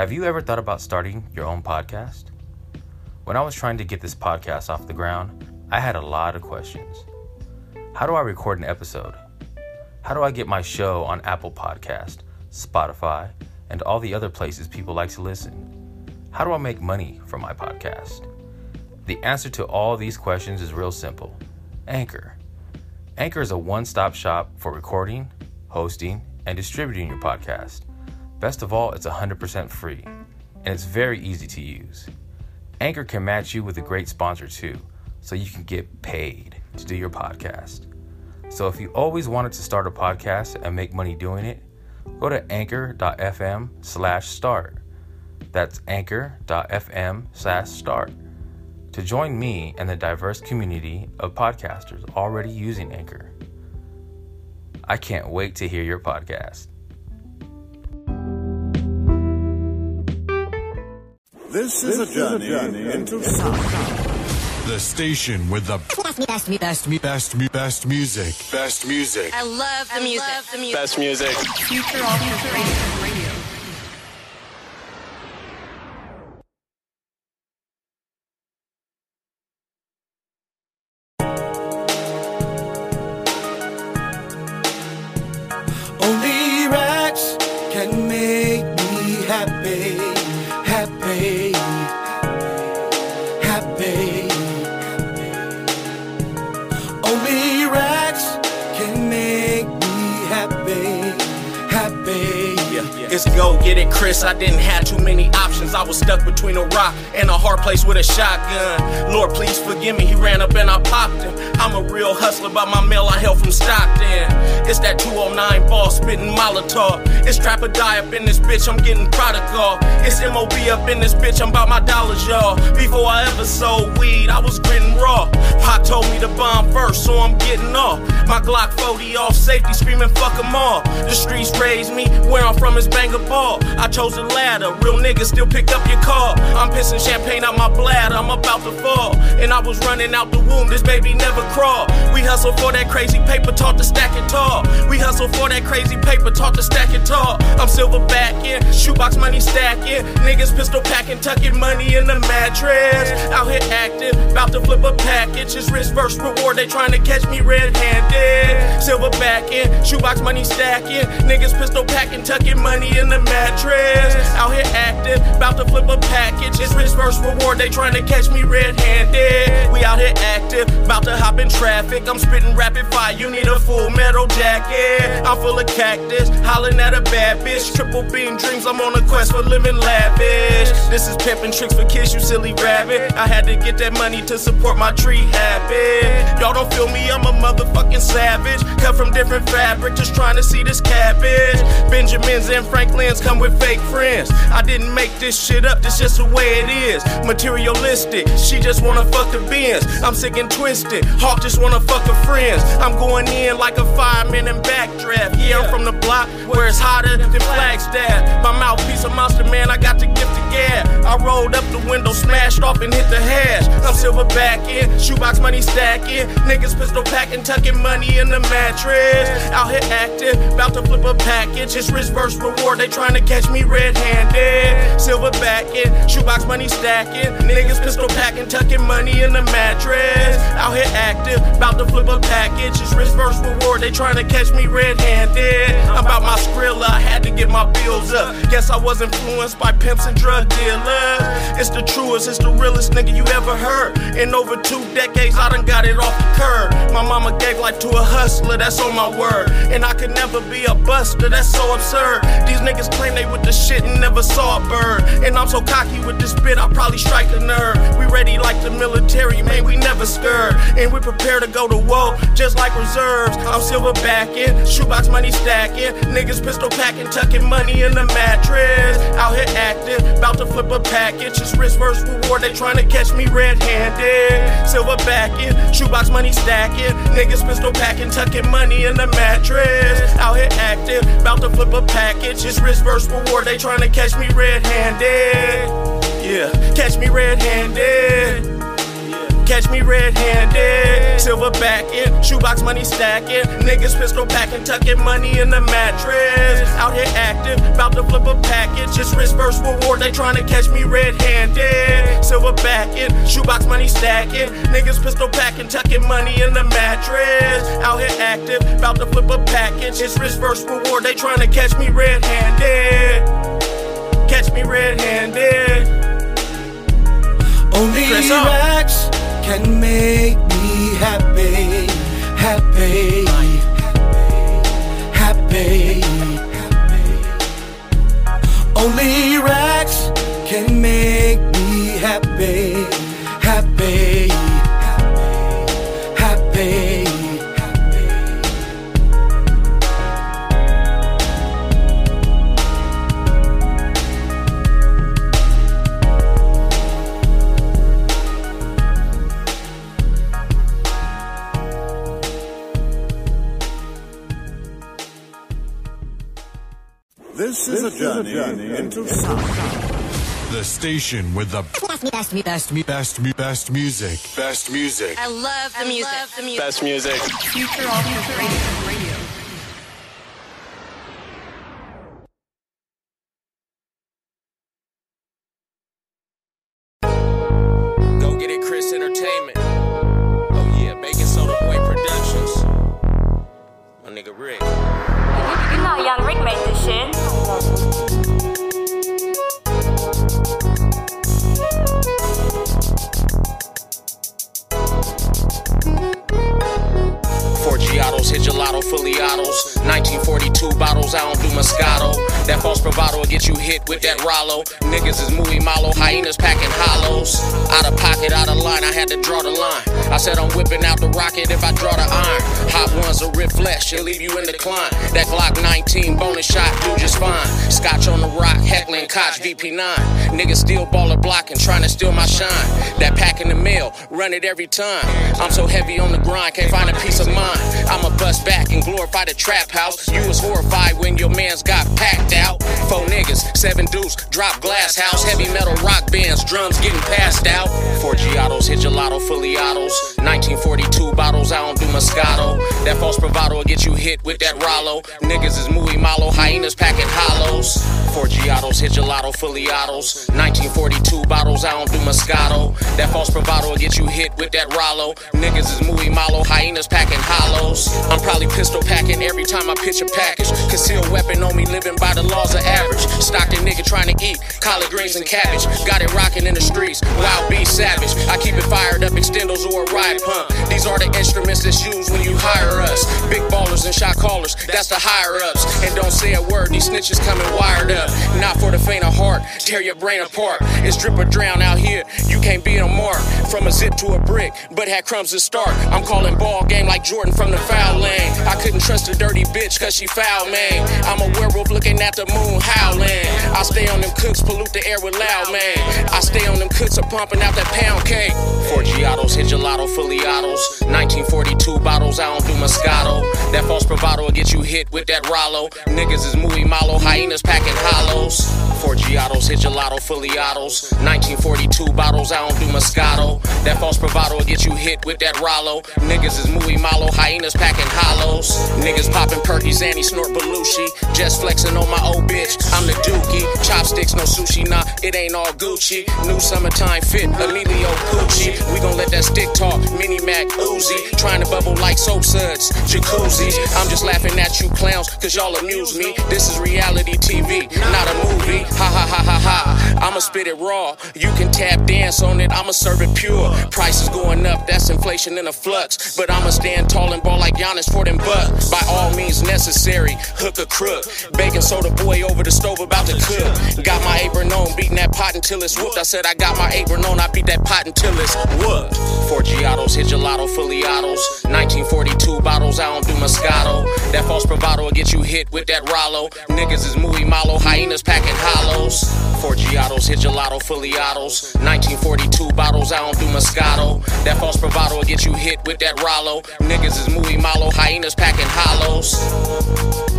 Have you ever thought about starting your own podcast? When I was trying to get this podcast off the ground, I had a lot of questions. How do I record an episode? How do I get my show on Apple Podcast, Spotify, and all the other places people like to listen? How do I make money from my podcast? The answer to all these questions is real simple Anchor. Anchor is a one stop shop for recording, hosting, and distributing your podcast. Best of all, it's 100% free, and it's very easy to use. Anchor can match you with a great sponsor too, so you can get paid to do your podcast. So if you always wanted to start a podcast and make money doing it, go to anchor.fm slash start. That's anchor.fm slash start to join me and the diverse community of podcasters already using Anchor. I can't wait to hear your podcast. This is a journey, journey into sound. The station with the best, best, best, best, best music. Best music. I love the music. Love the music. Best music. Future Alternative Radio. Radio. Only rats can make me happy, happy, go get it, Chris. I didn't have too many options. I was stuck between a rock and a hard place with a shotgun. Lord, please forgive me. He ran up and I popped him. I'm a real hustler, but my mail I held from Stockton. It's that 209 ball spitting Molotov. It's trap or die up in this bitch. I'm getting off. It's MOB up in this bitch. I'm about my dollars, y'all. Before I ever sold weed, I was gritting raw. Pac told me to bomb first, so I'm getting off. My Glock 40 off safety, screaming fuck 'em all. The streets raised me. Where I'm from is bang a ball. I chose a ladder. Real niggas still pick up your car. I'm pissing champagne out my bladder. I'm about to fall. And I was running out the womb. This baby never crawled. We hustle for that crazy paper, taught to stack it tall. We hustle for that crazy paper, taught to stack it tall. I'm silver backing, shoebox money stacking. Niggas pistol packing, tucking money in the mattress. Out here active, about to flip a package. It's risk versus reward. They trying to catch me red handed. Silver backing, shoebox money stacking. Niggas pistol packing, tucking money in the mattress. Out here active, about to flip a package. It's risk versus reward. They trying to catch me red handed. We out here active, about to hop in traffic. I'm spitting rapid fire. You need a full metal jacket. I'm full of cactus, hollering at a bad bitch. Triple beam dreams. I'm on a quest for living lavish. This is pimping tricks for kids, you silly rabbit. I had to get that money to support my tree habit. Y'all don't feel me, I'm a motherfucking savage. Cut from different fabric, just trying to see this cabbage. Benjamins and Franklins come with fake friends. I didn't make this shit up, this just the way it is. Materialistic, she just wanna fuck the bins. I'm sick and twisted, Hawk just wanna fuck her friends. I'm going in like a fireman in backdraft. Yeah, I'm from the block where it's hotter than Flagstaff. My mouthpiece a monster man, I got the gift of gab. I rolled up the window, smashed off and hit the hash. I'm silver backing, shoebox money stacking. Niggas pistol packing, tucking money in the mattress. Out here active, about to flip a package. It's risk versus reward, they trying to catch me red handed. Silver backing, shoebox money stacking. Niggas pistol packing, tucking money in the mattress. Out here active, about to flip a package. It's risk versus reward, they trying to catch me red handed. I'm about my Skrilla, I had to get my bills up. Guess I was influenced by pimps and drug dealers. It's the truest, it's the realest nigga you ever heard. In over two decades, I done got it off the curb. My mama gave life to a hustler, that's on my word. And I could never be a buster, that's so absurd. These niggas claim they with the shit and never saw a bird. And I'm so cocky with this bit, I'll probably strike a nerve. We ready like the military, man, we never scared. And we prepare to go to war, just like reserves. I'm silver backing, shoebox money stacking. Niggas pistol packing, tucking money in the mattress. Out here active, about to flip a package. It's risk versus reward, they trying to catch me red handed. Silver backing, shoebox money stacking. Niggas pistol packing, tucking money in the mattress. Out here active, about to flip a package. It's risk versus reward, they trying to catch me red handed. Yeah, catch me red handed. catch me red-handed. Silver backing, shoebox money stacking. Niggas pistol packing, tucking money in the mattress. Out here active, about to flip a package. It's risk versus reward, they trying to catch me red-handed. Silver backing, shoebox money stacking. Niggas pistol packing, tucking money in the mattress. Out here active, about to flip a package. It's risk versus reward, they trying to catch me red-handed. Catch me red-handed. Only Chris on. racks can make me happy, happy, happy. Only racks This is a journey into sound. The station with the best, best, best, best, best music. Best music. I love the music. Love the music. Best music. Future Alternative Moscato. That false bravado will get you hit with that Rollo. Niggas is muy malo, hyenas packing hollows. Out of pocket, out of line, I had to draw the line. I said I'm whipping out the rocket if I draw the iron. Hot ones will rip flesh and leave you in decline. That Glock 19 bonus shot, do just fine. Scotch on the rock, Heckler Koch VP9. Niggas still baller blocking, trying to steal my shine. That pack in the mail, run it every time. I'm so heavy on the grind, can't find a piece of mind. I'ma bust back and glorify the trap house. You was horrified when your got packed out. Four niggas, seven deuce, drop glass house. Heavy metal rock bands, drums getting passed out. Forgiatos, hit gelato, fully autos. 1942 bottles, I don't do Moscato. That false bravado will get you hit with that Rollo. Niggas is muy malo, hyenas packing hollows. Forgiatos, hit gelato, fully autos. 1942 bottles, I don't do Moscato. That false bravado will get you hit with that Rollo. Niggas is muy malo, hyenas packing hollows. I'm probably pistol packing every time I pitch a package. Concealed weapon on me, living by the laws of average. Stockton nigga trying to eat collard greens and cabbage. Got it rocking in the streets, wild beast savage. I keep it fired up, extendos or a ride pump. These are the instruments that's used when you hire us. Big ballers and shot callers, that's the higher ups. And don't say a word, these snitches coming wired up. Not for the faint of heart, tear your brain apart. It's drip or drown out here, you can't be a mark. From a zip to a brick, but had crumbs to start. I'm calling ball game like Jordan from the foul lane. I couldn't trust a dirty bitch cause she foul man. I'm a werewolf looking at the moon howling. I stay on them cooks, pollute the air with loud man. I stay on them cooks, are pumping out that pound cake. Forgiatos, hit gelato, fully autos. 1942 bottles, I don't do Moscato. That false bravado will get you hit with that Rollo. Niggas is muy malo, hyenas packing hollows. Forgiatos, hit gelato, fully 1942 bottles, I don't do Moscato. That false bravado will get you hit with that Rollo. Niggas is muy malo, hyenas packing hollows. Niggas popping perkies, and he snort Belushi. Just flexing on my old bitch, I'm the dookie. Chopsticks, no sushi, nah, it ain't all Gucci. New summertime fit, Emilio Pucci. We gon' let that stick talk, Mini Mac Uzi. Trying to bubble like soap suds, jacuzzi. I'm just laughing at you clowns, cause y'all amuse me. This is reality TV, not a movie. Ha ha ha ha ha. I'ma spit it raw. You can tap dance on it, I'ma serve it pure. Prices going up, that's inflation in a flux. But I'ma stand tall and ball like Giannis for them bucks. By all means necessary, hook a crook. Baking soda boy over the stove about to cook. Got my apron on, beating that pot until it's whooped. I said I got my apron on, I beat that pot until it's whooped. Four Giottos, hit gelato, fully autos. 1942 bottles, I don't do Moscato. That false bravado will get you hit with that Rollo. Niggas is muy malo, hyenas packing hollows. Forgiatos, hit gelato, fully autos. 1942 bottles, I don't do Moscato. That false bravado will get you hit with that Rollo. Niggas is muy malo, hyenas packing hollows.